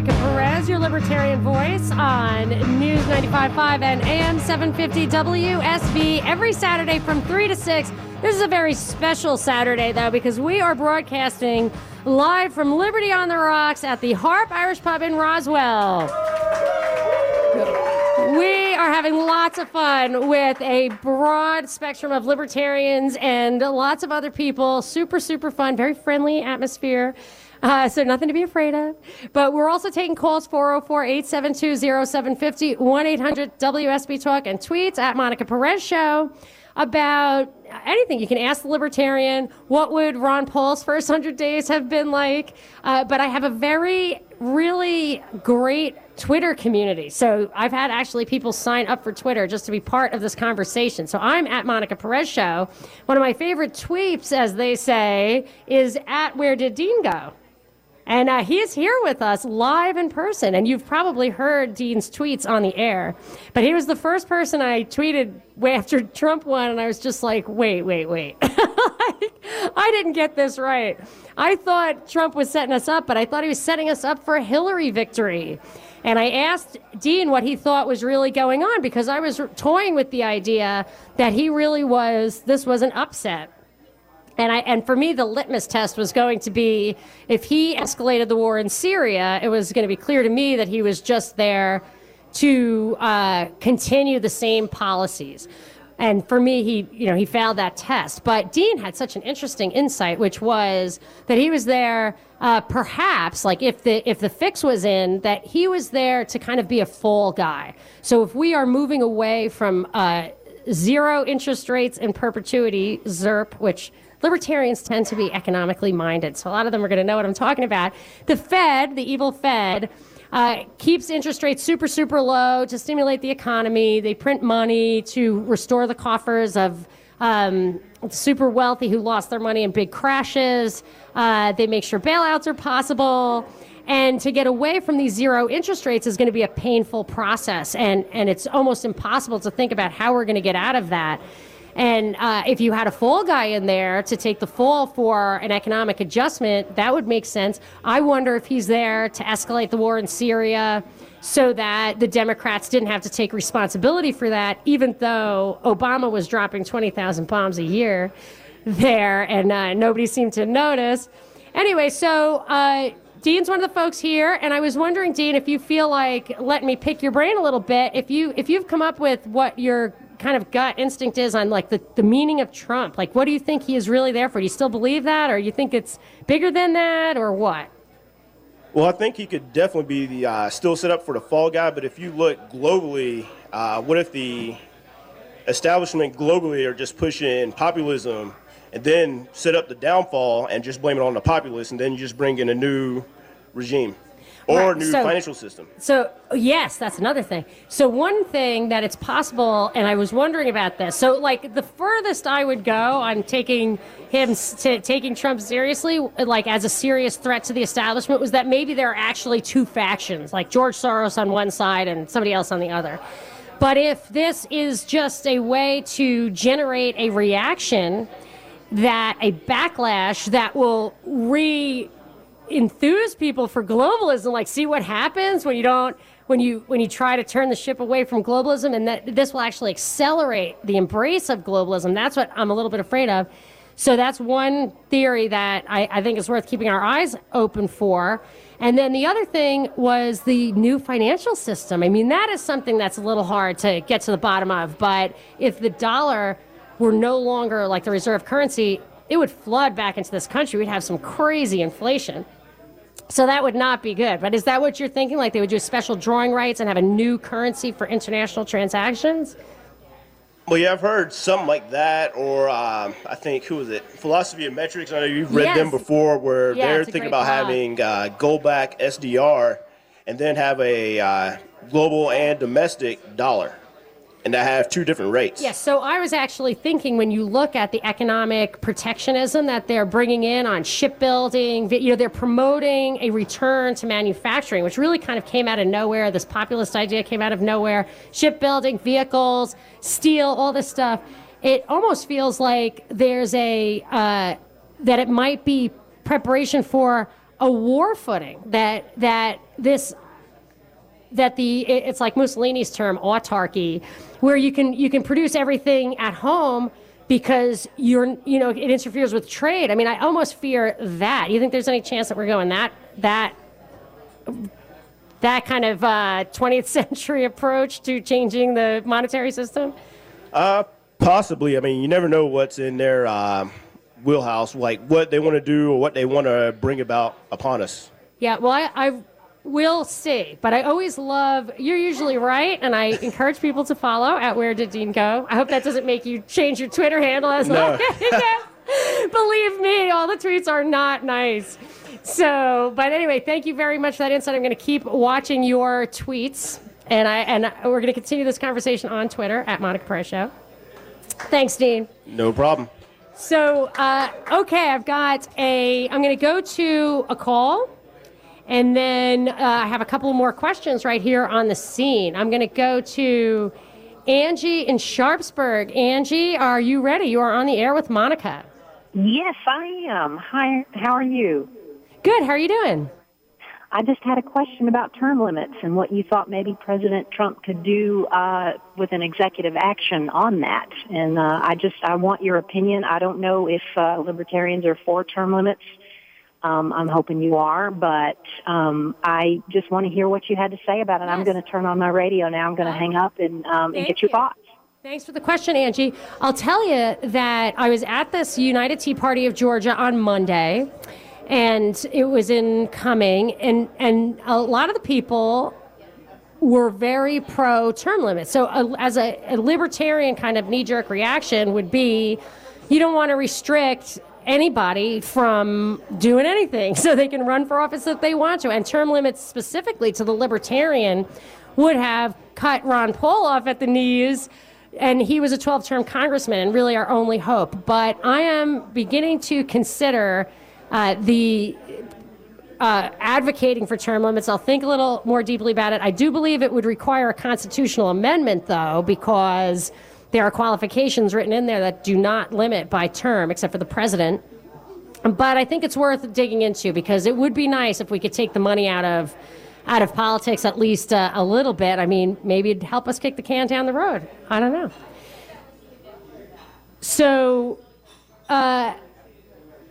Monica Perez, your libertarian voice on News 95.5 and AM 750 WSB every Saturday from 3 to 6. This is a very special Saturday, though, because we are broadcasting live from Liberty on the Rocks at the Harp Irish Pub in Roswell. We are having lots of fun with a broad spectrum of libertarians and lots of other people. Super, super fun, very friendly atmosphere. Uh, so nothing to be afraid of. But we're also taking calls 404 872 0750 1 800 WSB Talk and tweets at Monica Perez Show about anything. You can ask the libertarian, what would Ron Paul's first 100 days have been like? Uh, but I have a very, really great Twitter community. So I've had actually people sign up for Twitter just to be part of this conversation. So I'm at Monica Perez Show. One of my favorite tweets, as they say, is at Where Did Dean Go? And uh, he is here with us live in person. And you've probably heard Dean's tweets on the air. But he was the first person I tweeted after Trump won. And I was just like, wait, wait, wait. I didn't get this right. I thought Trump was setting us up, but I thought he was setting us up for a Hillary victory. And I asked Dean what he thought was really going on because I was toying with the idea that he really was, this was an upset. And I and for me, the litmus test was going to be if he escalated the war in Syria, it was going to be clear to me that he was just there to uh, continue the same policies. And for me, he you know he failed that test. But Dean had such an interesting insight, which was that he was there. Uh, perhaps like if the if the fix was in that he was there to kind of be a fall guy so if we are moving away from uh, zero interest rates in perpetuity ZIRP which libertarians tend to be economically minded, so a lot of them are going to know what I'm talking about. The Fed, the evil Fed, uh, keeps interest rates super, super low to stimulate the economy. They print money to restore the coffers of um, super wealthy who lost their money in big crashes. Uh, they make sure bailouts are possible. And to get away from these zero interest rates is going to be a painful process. And, and it's almost impossible to think about how we're going to get out of that. And uh, if you had a fall guy in there to take the fall for an economic adjustment, that would make sense. I wonder if he's there to escalate the war in Syria so that the Democrats didn't have to take responsibility for that, even though Obama was dropping 20,000 bombs a year there and uh, nobody seemed to notice. Anyway, so. Uh, Dean's one of the folks here, and I was wondering, Dean, if you feel like letting me pick your brain a little bit, if you if you've come up with what your kind of gut instinct is on like the, the meaning of Trump. Like, what do you think he is really there for? Do you still believe that, or you think it's bigger than that, or what? Well, I think he could definitely be the uh, still set up for the fall guy. But if you look globally, uh, what if the establishment globally are just pushing populism and then set up the downfall and just blame it on the populace, and then you just bring in a new regime? Or Right, new so- financial system. So, yes, that's another thing. So, one thing that it's possible, and I was wondering about this. So, like, the furthest I would go on taking him, to, taking Trump seriously, like, as a serious threat to the establishment, was that maybe there are actually two factions, like George Soros on one side and somebody else on the other. But if this is just a way to generate a reaction, that a backlash that will re enthuse people for globalism like see what happens when you don't when you when you try to turn the ship away from globalism and that this will actually accelerate the embrace of globalism. That's what i'm a little bit afraid of. So that's one theory that I, I think is worth keeping our eyes open for. And then the other thing was the new financial system. I mean that is something that's a little hard to get to the bottom of but if the dollar were no longer like the reserve currency it would flood back into this country. We'd have some crazy inflation so that would not be good. But is that what you're thinking? Like they would do special drawing rights and have a new currency for international transactions? Well, yeah, I've heard something like that, or um, I think who was it? Philosophy of Metrics. I know you've read them before, where Yeah, they're thinking about blog. having uh, gold back SDR, and then have a uh, global and domestic dollar. And that have two different rates. Yes, so I was actually thinking when you look at the economic protectionism that they're bringing in on shipbuilding, you know, they're promoting a return to manufacturing, which really kind of came out of nowhere. This populist idea came out of nowhere. Shipbuilding, vehicles, steel, all this stuff. It almost feels like there's a, uh, that it might be preparation for a war footing, that, that this that the it's like Mussolini's term autarky, where you can you can produce everything at home because you're you know it interferes with trade. I mean, I almost fear that. You think there's any chance that we're going that that that kind of uh, 20th century approach to changing the monetary system? Possibly. I mean, you never know what's in their um, wheelhouse, like what they want to do or what they want to bring about upon us. Yeah, well, I, I will see, but I always love. You're usually right, and I encourage people to follow at Where Did Dean Go. I hope that doesn't make you change your Twitter handle as No. well. Believe me, all the tweets are not nice. So, but anyway, thank you very much for that insight. I'm going to keep watching your tweets, and I and we're going to continue this conversation on Twitter at Monica Perez Show. Thanks, Dean. No problem. So, uh, okay, I've got a. I'm going to go to a call, and then uh, I have a couple more questions right here on the scene. I'm going to go to Angie in Sharpsburg. Angie, are you ready? You are on the air with Monica. Yes, I am. Hi, how are you? Good. How are you doing? I just had a question about term limits and what you thought maybe President Trump could do uh, with an executive action on that. And uh, I just I want your opinion. I don't know if uh, libertarians are for term limits. Um, I'm hoping you are, but um, I just want to hear what you had to say about it. I'm going to turn on my radio now. I'm going to hang up and, um, and get your you. thoughts. Thanks for the question, Angie. I'll tell you that I was at this United Tea Party of Georgia on Monday, and it was in Cumming, and, and a lot of the people were very pro term limits. So, uh, as a, a libertarian kind of knee jerk reaction would be you don't want to restrict anybody from doing anything so they can run for office if they want to. And term limits, specifically to the libertarian, would have cut Ron Paul off at the knees. And he was a 12 term congressman and really our only hope. But I am beginning to consider uh, the uh, advocating for term limits. I'll think a little more deeply about it. I do believe it would require a constitutional amendment, though, because there are qualifications written in there that do not limit by term, except for the president. But I think it's worth digging into because it would be nice if we could take the money out of out of politics at least uh, a little bit. I mean, maybe it'd help us kick the can down the road. I don't know. So, uh,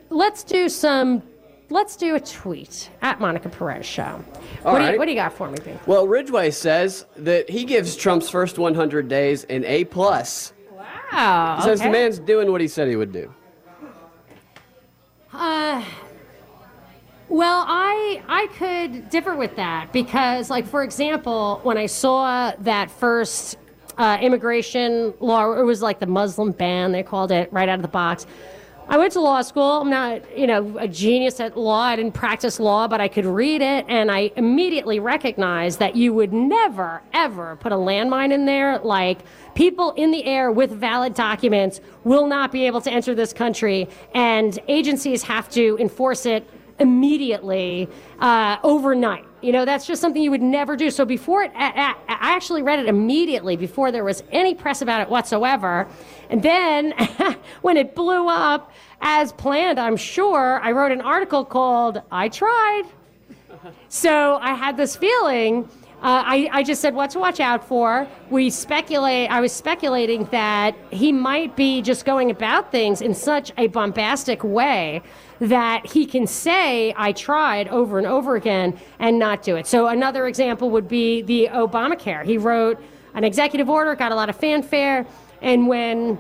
let's do some. Let's do a tweet at Monica Perez Show. What, do you, what do you got for me, B? Well, Ridgway says that he gives Trump's first 100 days an A plus. Wow. He says the man's doing what he said he would do. Uh, Well, I I could differ with that because, like, for example, when I saw that first uh, immigration law, it was like the Muslim ban they called it right out of the box. I went to law school. I'm not, you know, a genius at law. I didn't practice law, but I could read it, and I immediately recognized that you would never, ever put a landmine in there. Like people in the air with valid documents will not be able to enter this country, and agencies have to enforce it immediately uh, overnight. You know, that's just something you would never do. So before it, I, I actually read it immediately before there was any press about it whatsoever. And then when it blew up as planned, I'm sure, I wrote an article called I Tried. So I had this feeling. Uh, I, I just said what to watch out for. We speculate. I was speculating that he might be just going about things in such a bombastic way that he can say "I tried" over and over again and not do it. So another example would be the Obamacare. He wrote an executive order, got a lot of fanfare, and when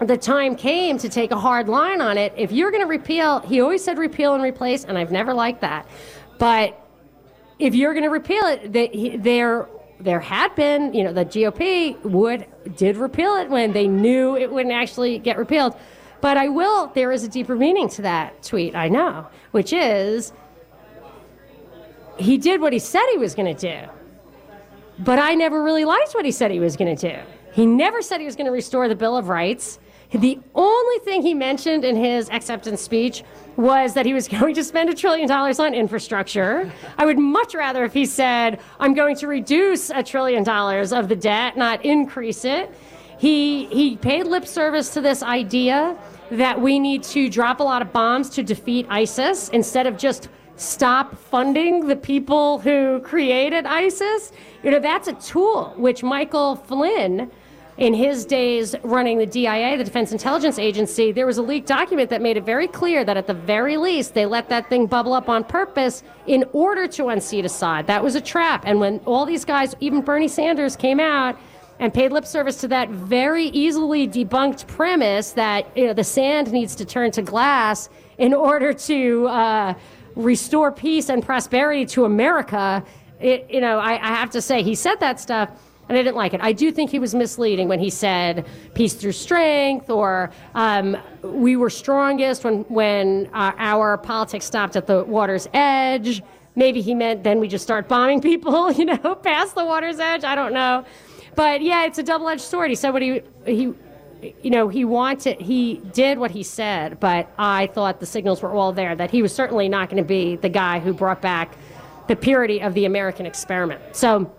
the time came to take a hard line on it. If you're going to repeal, he always said repeal and replace, and I've never liked that. But if you're going to repeal it, there there had been, you know, the GOP would did repeal it when they knew it wouldn't actually get repealed. But I will. There is a deeper meaning to that tweet. I know, which is he did what he said he was going to do. But I never really liked what he said he was going to do. He never said he was going to restore the Bill of Rights. The only thing he mentioned in his acceptance speech was that he was going to spend a trillion dollars on infrastructure. I would much rather if he said, I'm going to reduce a trillion dollars of the debt, not increase it. He, he paid lip service to this idea that we need to drop a lot of bombs to defeat ISIS instead of just stop funding the people who created ISIS. You know, that's a tool which Michael Flynn, in his days running the DIA, the Defense Intelligence Agency, there was a leaked document that made it very clear that at the very least they let that thing bubble up on purpose in order to unseat Assad. That was a trap. And when all these guys, even Bernie Sanders, came out and paid lip service to that very easily debunked premise that you know, the sand needs to turn to glass in order to uh, restore peace and prosperity to America. It, you know, I, I have to say, he said that stuff and I didn't like it. I do think he was misleading when he said peace through strength or um, we were strongest when, when uh, our politics stopped at the water's edge. Maybe he meant then we just start bombing people, you know, past the water's edge. I don't know. But yeah, it's a double edged sword. He said what he, he, you know, he wanted, he did what he said, but I thought the signals were all there that he was certainly not going to be the guy who brought back the purity of the American experiment. So,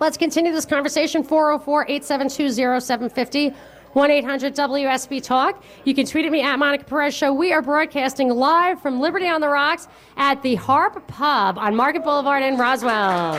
Let's continue this conversation. 404 872 0750. 1 800 WSB Talk. You can tweet at me at Monica Perez Show. We are broadcasting live from Liberty on the Rocks at the Harp Pub on Market Boulevard in Roswell.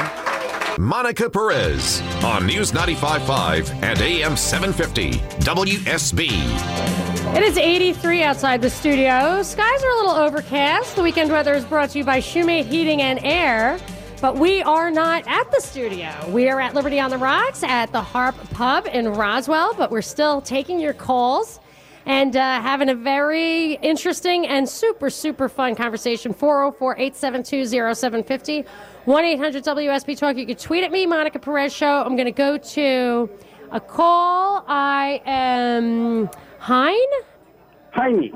Monica Perez on News 95.5 and AM 750 WSB. It is 83 outside the studio. Skies are a little overcast. The weekend weather is brought to you by Shoemate Heating and Air. But we are not at the studio. We are at Liberty on the Rocks at the Harp Pub in Roswell, but we're still taking your calls and uh, having a very interesting and super, super fun conversation. 404 872 0750 1 800 WSB Talk. You can tweet at me, Monica Perez Show. I'm going to go to a call. I am Hein? Jaime.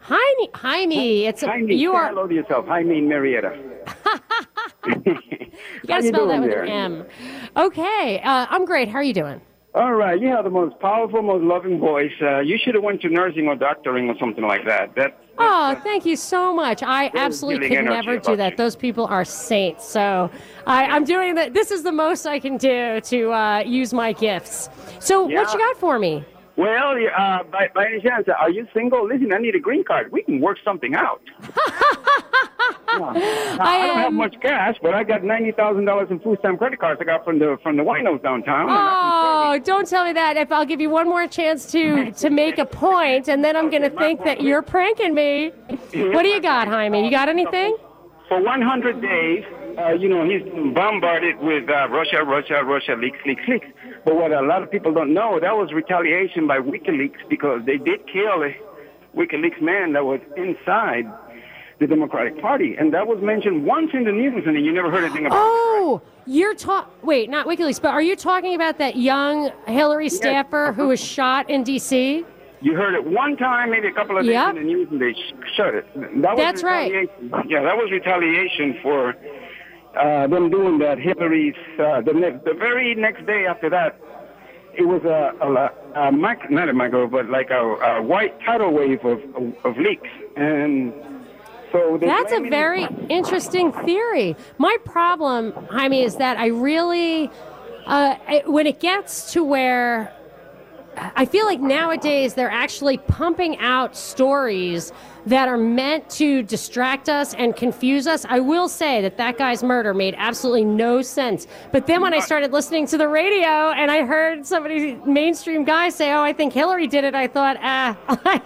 Jaime. Jaime. It's a, Jaime, you are. hello to yourself. Jaime Marietta. You got to spell that with there? an M. Okay. Uh, I'm great. How are you doing? All right, you have the most powerful, most loving voice. Uh, you should have went to nursing or doctoring or something like that. That Oh, thank you so much. I absolutely could never do that. you. Those people are saints. So I, I'm doing that. This is the most I can do to uh, use my gifts. So what you got for me? well, uh, by, by any chance, are you single? Listen, I need a green card. We can work something out. Now, I, don't have much cash, but I got ninety thousand dollars in food stamp credit cards I got from the from the winos downtown. Oh, don't tell me that. If I'll give you one more chance to to make a point, and then I'm going to think that you're pranking me. What do you got, Jaime? You got anything? for 100 days, uh, you know, he's bombarded with uh, Russia, Russia, Russia, leaks, leaks, leaks. But what a lot of people don't know, that was retaliation by WikiLeaks because they did kill a WikiLeaks man that was inside the Democratic Party. And that was mentioned once in the news, and then you never heard anything about it. Oh, you're talking. Wait, not WikiLeaks, but are you talking about that young Hillary staffer who was shot in D.C.? You heard it one time, maybe a couple of days Yep. in the news, and they sh- shut it. That was That's right. retaliation. Yeah, that was retaliation for uh, them doing that. Hillary's uh, the ne- the very next day after that, it was a, a, a mic- not a micro, but like a, a white tidal wave of, of, of leaks, and so That's a very interesting theory. My problem, Jaime, is that I really, uh, it- when it gets to where I feel like nowadays they're actually pumping out stories that are meant to distract us and confuse us. I will say that that guy's murder made absolutely no sense. But then when I started listening to the radio and I heard somebody, mainstream guy, say, "Oh, I think Hillary did it," I thought, ah, like,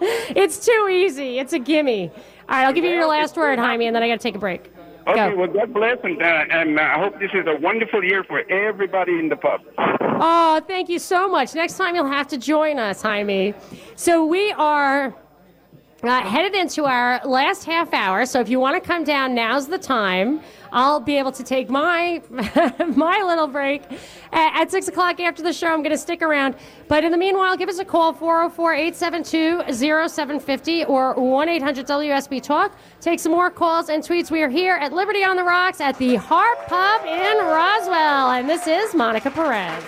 it's too easy. It's a gimme. All right, I'll give you your last word, Jaime, and then I got to take a break. Okay, Go. well, God bless, and, uh, and uh, I hope this is a wonderful year for everybody in the pub. Oh, thank you so much. Next time you'll have to join us, Jaime. So we are uh, headed into our last half hour. So if you want to come down, now's the time. I'll be able to take my my little break at, at six o'clock after the show. I'm going to stick around, but in the meanwhile, give us a call 404-872-0750 or one 800 WSB Talk. Take some more calls and tweets. We are here at Liberty on the Rocks at the Harp Pub in Roswell, and this is Monica Perez.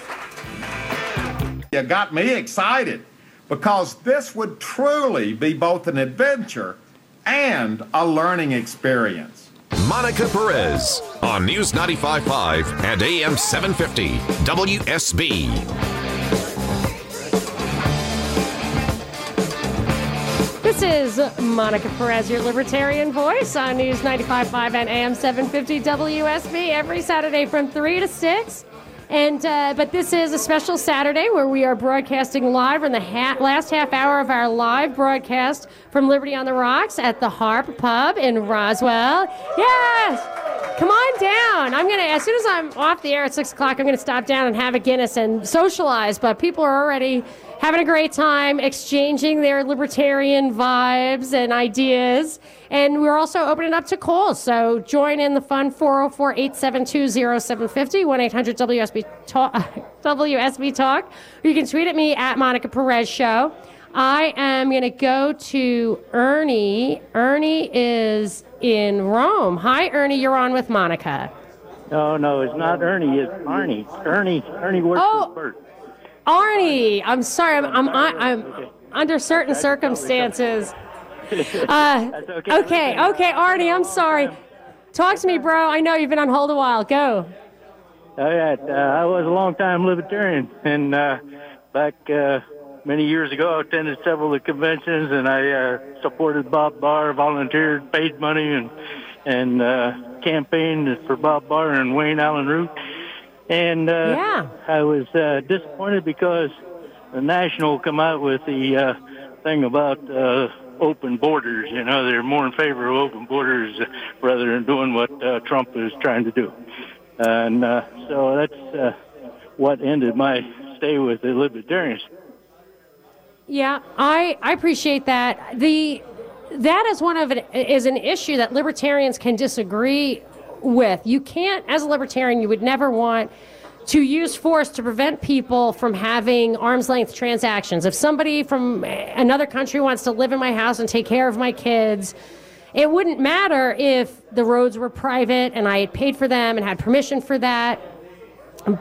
You got me excited because this would truly be both an adventure and a learning experience. Monica Perez on News 95.5 and AM 750 WSB. This is Monica Perez, your libertarian voice on News 95.5 and AM 750 WSB every Saturday from 3 to 6. And uh, but this is a special Saturday where we are broadcasting live in the ha- last half hour of our live broadcast from Liberty on the Rocks at the Harp Pub in Roswell. Yes, come on down. I'm gonna as soon as I'm off the air at six o'clock, I'm gonna stop down and have a Guinness and socialize. But people are already having a great time exchanging their libertarian vibes and ideas. And we're also opening up to calls. So join in the fun 404 872 0750 1 800 WSB Talk. WSB Talk. Or you can tweet at me at Monica Perez Show. I am going to go to Ernie. Ernie is in Rome. Hi, Ernie. You're on with Monica. No, no, it's not Ernie. It's Arnie. Ernie. Ernie works Oh. with Bert. Arnie, I'm sorry. I'm, I'm, I'm under certain circumstances. Uh, okay, okay, Arnie, I'm sorry. Talk to me, bro. I know you've been on hold a while. Go. Oh, yeah, uh, I was a long time libertarian, and uh, back uh, many years ago, I attended several of the conventions, and I uh, supported Bob Barr, volunteered, paid money, and and uh, campaigned for Bob Barr and Wayne Allyn Root. And uh, Yeah. I was uh, disappointed because the National come out with the uh, thing about uh, open borders. You know, they're more in favor of open borders rather than doing what uh, Trump is trying to do. And uh, so that's uh, what ended my stay with the Libertarians. Yeah, I, I appreciate that. The that is one of it is an issue that libertarians can disagree with. You can't, as a libertarian, you would never want to use force to prevent people from having arm's length transactions. If somebody from another country wants to live in my house and take care of my kids, it wouldn't matter if the roads were private and I had paid for them and had permission for that.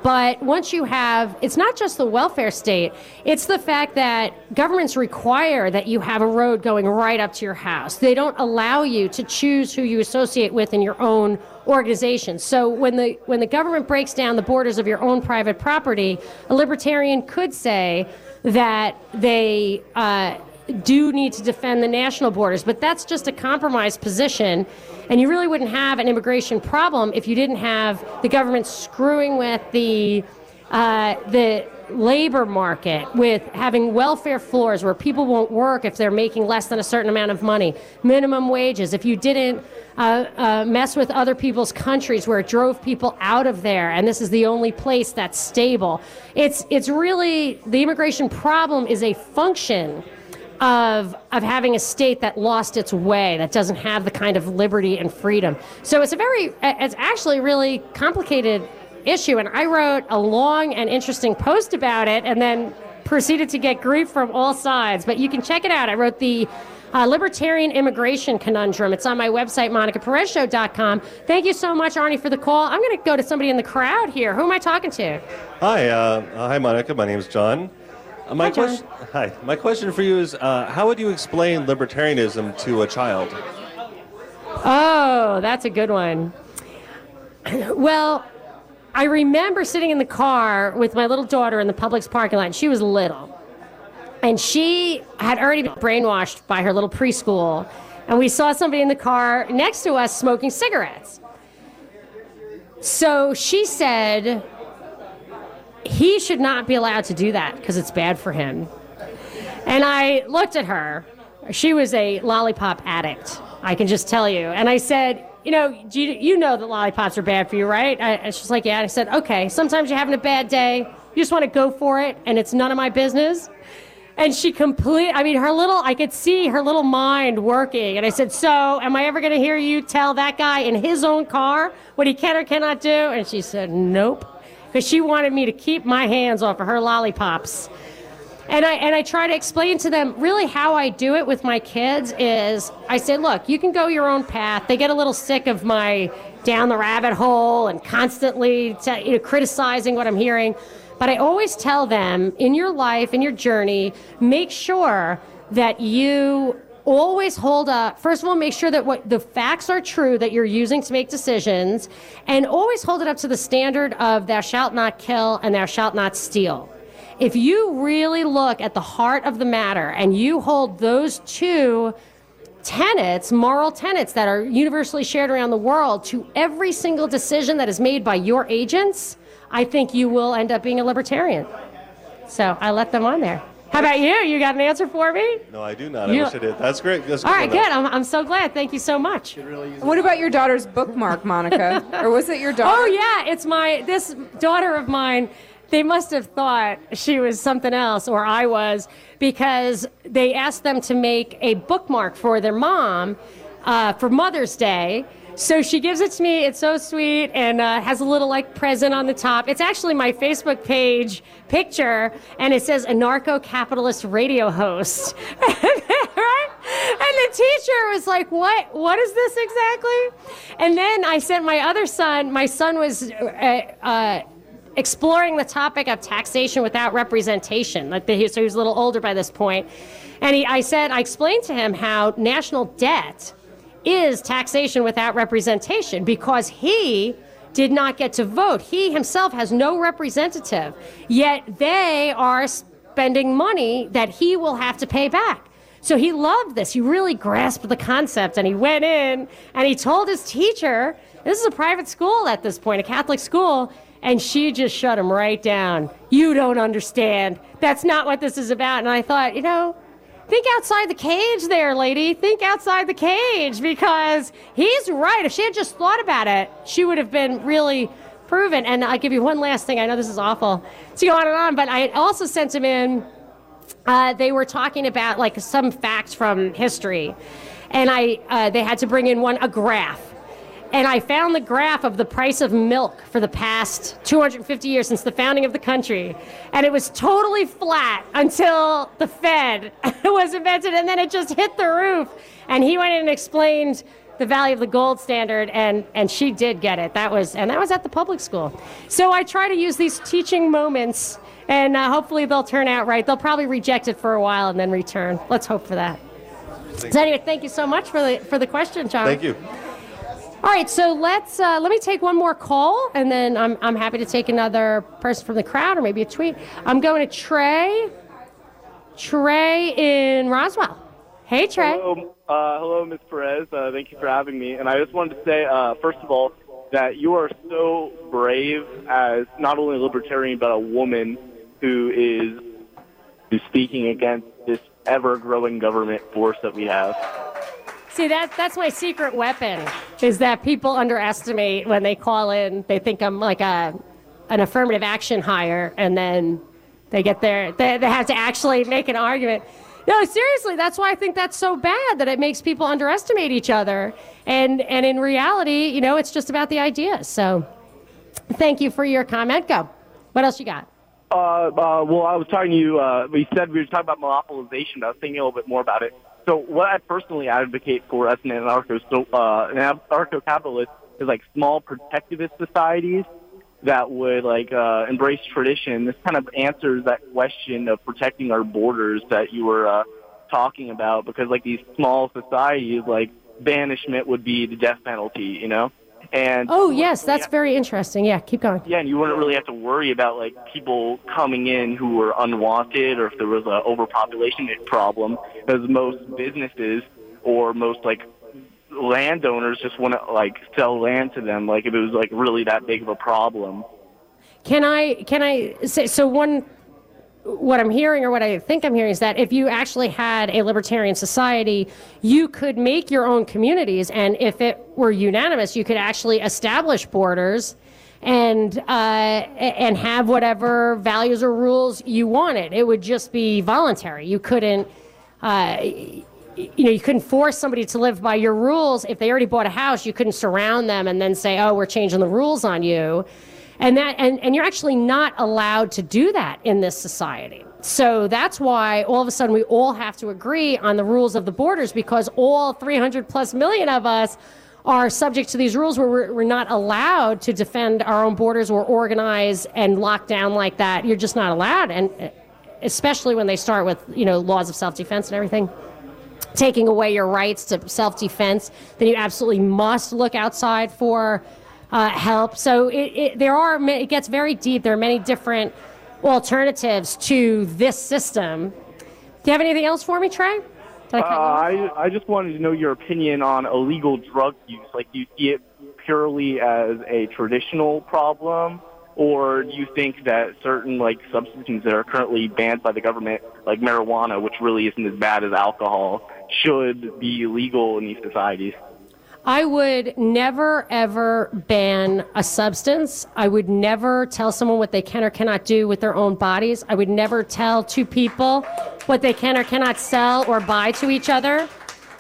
But once you have, it's not just the welfare state, it's the fact that governments require that you have a road going right up to your house. They don't allow you to choose who you associate with in your own organization. So when the when the government breaks down the borders of your own private property, a libertarian could say that they uh, do need to defend the national borders, but that's just a compromised position. And you really wouldn't have an immigration problem if you didn't have the government screwing with the uh, the labor market, with having welfare floors where people won't work if they're making less than a certain amount of money, minimum wages. If you didn't uh, uh, mess with other people's countries where it drove people out of there, and this is the only place that's stable. It's it's really the immigration problem is a function of of having a state that lost its way, that doesn't have the kind of liberty and freedom. So it's a very, it's actually really complicated issue. And I wrote a long and interesting post about it, and then proceeded to get grief from all sides. But you can check it out. I wrote the uh, Libertarian Immigration Conundrum. It's on my website, monicaperezshow.com. Thank you so much, Arnie, for the call. I'm going to go to somebody in the crowd here. Who am I talking to? Hi, uh, uh, hi, Monica. My name is John. Uh, my Hi, John. question, hi. My question for you is, uh, how would you explain libertarianism to a child? Oh, that's a good one. Well, I remember sitting in the car with my little daughter in the Publix parking lot. She was little. And she had already been brainwashed by her little preschool. And we saw somebody in the car next to us smoking cigarettes. So she said, he should not be allowed to do that because it's bad for him. And I looked at her. She was a lollipop addict, I can just tell you. And I said, You know, you, you know that lollipops are bad for you, right? I, and she's like, Yeah. I said, Okay, sometimes you're having a bad day. You just want to go for it, and it's none of my business. And she complete, I mean, her little, I could see her little mind working. And I said, So, am I ever going to hear you tell that guy in his own car what he can or cannot do? And she said, Nope. Because she wanted me to keep my hands off of her lollipops. And I, and I try to explain to them really how I do it with my kids is I say, look, you can go your own path. They get a little sick of my down the rabbit hole and constantly t- you know, criticizing what I'm hearing. But I always tell them in your life, in your journey, make sure that you always hold up first of all make sure that what the facts are true that you're using to make decisions and always hold it up to the standard of thou shalt not kill and thou shalt not steal if you really look at the heart of the matter and you hold those two tenets, moral tenets that are universally shared around the world to every single decision that is made by your agents, I think you will end up being a libertarian. So I let them on there. How about you? You got an answer for me? No, I do not. You- I wish I did. That's great. That's All right, good. I'm, I'm so glad. Thank you so much. What about your daughter's bookmark, Monica? or was it your daughter? Oh yeah, it's my this daughter of mine. They must have thought she was something else, or I was, because they asked them to make a bookmark for their mom uh, for Mother's Day. So she gives it to me. It's so sweet and uh, has a little like present on the top. It's actually my Facebook page picture, and it says anarcho-capitalist radio host. right? And the teacher was like, "What? What is this exactly?" And then I sent my other son. My son was. Uh, uh, exploring the topic of taxation without representation. Like the, so he was a little older by this point, and he, I said, I explained to him how national debt is taxation without representation because he did not get to vote. He himself has no representative, yet they are spending money that he will have to pay back. So he loved this. He really grasped the concept and he went in and he told his teacher, this is a private school at this point, a Catholic school, and she just shut him right down. You don't understand. That's not what this is about. And I thought, you know, think outside the cage there, lady. Think outside the cage because he's right. If she had just thought about it, she would have been really proven. And I'll give you one last thing. I know this is awful to go on and on, but I also sent him in. Uh, they were talking about like some facts from history, and I uh, they had to bring in one a graph and I found the graph of the price of milk for the past 250 years since the founding of the country. And it was totally flat until the Fed was invented, and then it just hit the roof. And he went in and explained the value of the gold standard, and, and she did get it. That was, and that was at the public school. So I try to use these teaching moments, and uh, hopefully they'll turn out right. They'll probably reject it for a while and then return. Let's hope for that. So anyway, thank you so much for the for the question, John. Thank you. All right, so let's uh, let me take one more call, and then I'm I'm happy to take another person from the crowd or maybe a tweet. I'm going to Trey. Trey in Roswell. Hey, Trey. Hello, uh, hello, Ms. Perez. Uh, thank you for having me. And I just wanted to say, uh, first of all, that you are so brave as not only a libertarian but a woman who is who's speaking against this ever-growing government force that we have. See that that's my secret weapon is that people underestimate when they call in. They think I'm like a an affirmative action hire, and then they get there. They, they have to actually make an argument. No, seriously, that's why I think that's so bad that it makes people underestimate each other. And and in reality, you know, it's just about the ideas. So, thank you for your comment. Go. What else you got? Uh, uh, well, I was talking to you. Uh, we said we were talking about monopolization. I was thinking a little bit more about it. So, what I personally advocate for as an anarcho, so, uh, an anarcho-capitalist is like small protectivist societies that would like uh, embrace tradition. This kind of answers that question of protecting our borders that you were uh, talking about, because like these small societies, like banishment would be the death penalty, you know. And Oh yes, that's very interesting. Yeah, keep going. yeah, and you wouldn't really have to worry about like people coming in who were unwanted or if there was a overpopulation problem, because most businesses or most like landowners just want to like sell land to them, like if it was like really that big of a problem. Can I can I say so one what I'm hearing or what I think I'm hearing is that if you actually had a libertarian society, you could make your own communities and if it were unanimous, you could actually establish borders and uh, and have whatever values or rules you wanted. It would just be voluntary. You couldn't uh, you know, you couldn't force somebody to live by your rules. If they already bought a house, you couldn't surround them and then say, "Oh, we're changing the rules on you." And that and, and you're actually not allowed to do that in this society. So that's why all of a sudden we all have to agree on the rules of the borders because all 300 plus million of us are subject to these rules where we're, we're not allowed to defend our own borders or organize and lock down like that. You're just not allowed, and uh, especially when they start with you know laws of self-defense and everything taking away your rights to self-defense, then you absolutely must look outside for uh, help. So it, it, there are it gets very deep. There are many different alternatives to this system. Do you have anything else for me, Trey? I Uh? I I just wanted to know your opinion on illegal drug use. Like, do you see it purely as a traditional problem, or do you think that certain like substances that are currently banned by the government, like marijuana, which really isn't as bad as alcohol, should be illegal in these societies? I would never ever ban a substance. I would never tell someone what they can or cannot do with their own bodies. I would never tell two people what they can or cannot sell or buy to each other.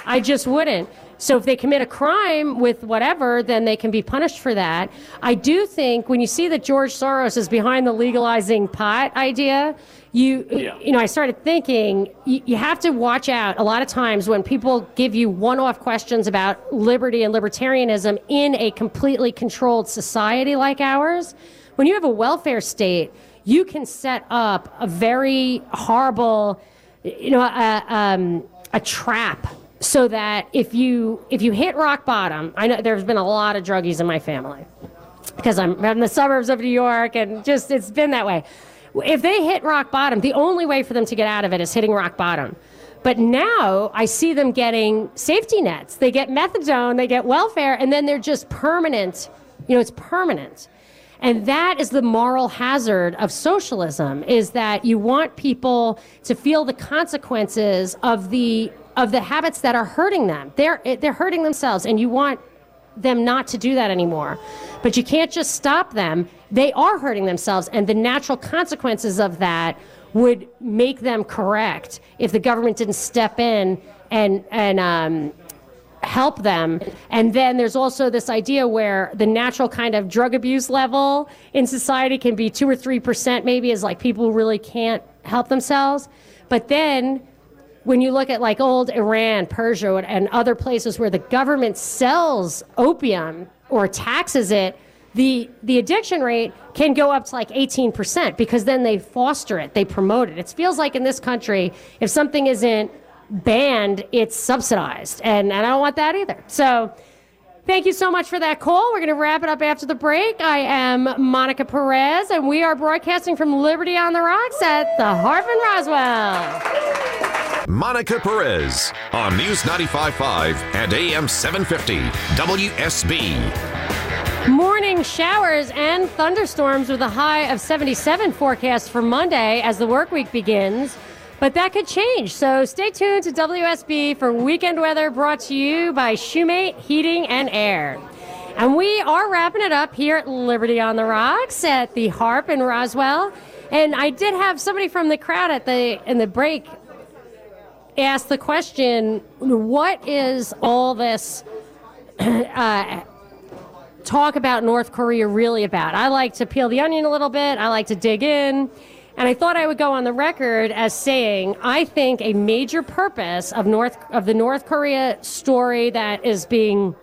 I just wouldn't. So if they commit a crime with whatever, then they can be punished for that. I do think when you see that George Soros is behind the legalizing pot idea, you you know, I started thinking you, you have to watch out a lot of times when people give you one-off questions about liberty and libertarianism in a completely controlled society like ours. When you have a welfare state, you can set up a very horrible, you know, a, um, a trap so that if you if you hit rock bottom, I know there's been a lot of druggies in my family because I'm in the suburbs of New York and just it's been that way. If they hit rock bottom, the only way for them to get out of it is hitting rock bottom. But now I see them getting safety nets. They get methadone, they get welfare, and then they're just permanent. You know, it's permanent. And that is the moral hazard of socialism is that you want people to feel the consequences of the of the habits that are hurting them. They're they're hurting themselves and you want them not to do that anymore. But you can't just stop them. They are hurting themselves and the natural consequences of that would make them correct if the government didn't step in and and um, help them. And then there's also this idea where the natural kind of drug abuse level in society can be two or three percent, maybe, is like people who really can't help themselves. But then when you look at like old Iran, Persia, and other places where the government sells opium or taxes it, the the addiction rate can go up to like 18% because then they foster it, they promote it. It feels like in this country, if something isn't banned, it's subsidized. And, and I don't want that either. So thank you so much for that call. We're going to wrap it up after the break. I am Monica Perez, and we are broadcasting from Liberty on the Rocks at the Harp Roswell. Monica Perez on News 95.5 and AM 750 WSB. Morning showers and thunderstorms with a high of 77 forecast for Monday as the work week begins. But that could change. So stay tuned to WSB for weekend weather brought to you by Shoemate Heating and Air. And we are wrapping it up here at Liberty on the Rocks at the Harp in Roswell. And I did have somebody from the crowd at the in the break ask the question, what is all this uh, talk about North Korea really about? I like to peel the onion a little bit. I like to dig in. And I thought I would go on the record as saying I think a major purpose of North of the North Korea story that is being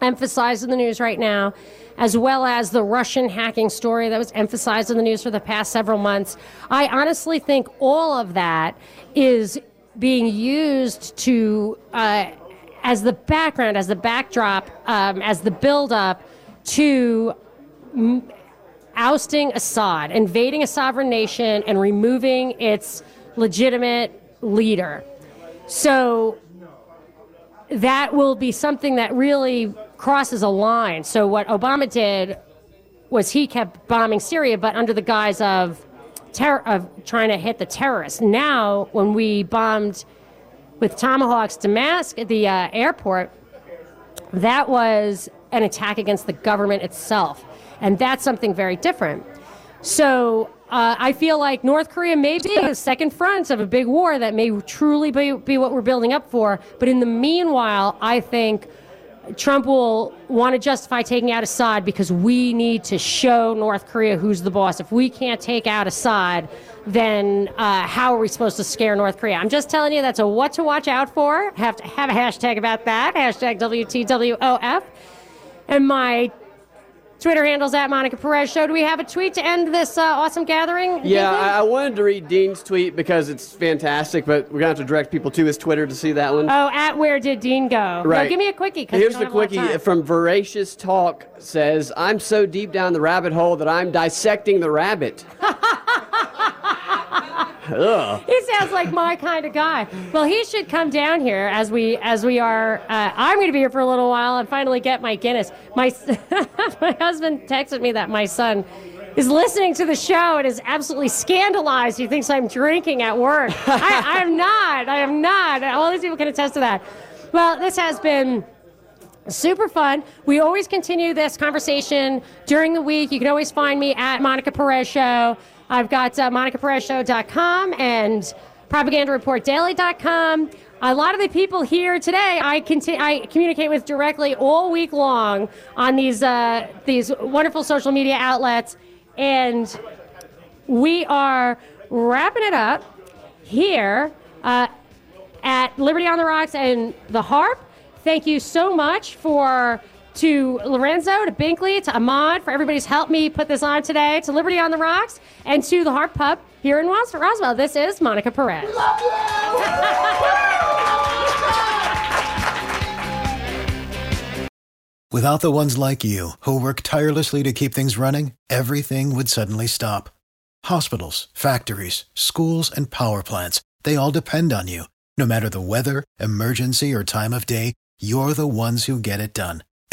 emphasized in the news right now, as well as the Russian hacking story that was emphasized in the news for the past several months. I honestly think all of that is being used to uh, as the background, as the backdrop, um, as the buildup to ousting Assad, invading a sovereign nation, and removing its legitimate leader. So that will be something that really crosses a line. So what Obama did was he kept bombing Syria, but under the guise of of trying to hit the terrorists. Now, when we bombed with tomahawks Damascus, the uh, airport, that was an attack against the government itself, and that's something very different. So uh, I feel like North Korea may be a second front of a big war that may truly be, be what we're building up for. But in the meanwhile, I think Trump will want to justify taking out Assad because we need to show North Korea who's the boss. If we can't take out Assad, then uh, how are we supposed to scare North Korea? I'm just telling you that's a what to watch out for. Have to have a hashtag about that. Hashtag WTWOF. And my Twitter handle's at Monica Perez Show. Do we have a tweet to end this uh, awesome gathering? Yeah, I, I wanted to read Dean's tweet because it's fantastic, but we're gonna have to direct people to his Twitter to see that one. Oh, at where did Dean go? No, Right. give me a quickie. Here's don't the have a lot of quickie from Voracious Talk says, I'm so deep down the rabbit hole that I'm dissecting the rabbit. Ugh. He sounds like my kind of guy. Well, he should come down here as we as we are. Uh, I'm going to be here for a little while and finally get my Guinness. My my husband texted me that my son is listening to the show and is absolutely scandalized. He thinks I'm drinking at work. I, I am not. I am not. All these people can attest to that. Well, this has been super fun. We always continue this conversation during the week. You can always find me at Monica Perez Show. I've got uh, monicaperezshow.com and propagandareportdaily.com. A lot of the people here today, I conti- I communicate with directly all week long on these uh, these wonderful social media outlets, and we are wrapping it up here uh, at Liberty on the Rocks and the Harp. Thank you so much for to Lorenzo, to Binkley, to Ahmad for everybody's helped me put this on today. To Liberty on the Rocks and to the Harp Pub here in Ros- Roswell. This is Monica Perez. Without the ones like you, who work tirelessly to keep things running, everything would suddenly stop. Hospitals, factories, schools, and power plants, they all depend on you. No matter the weather, emergency, or time of day, you're the ones who get it done.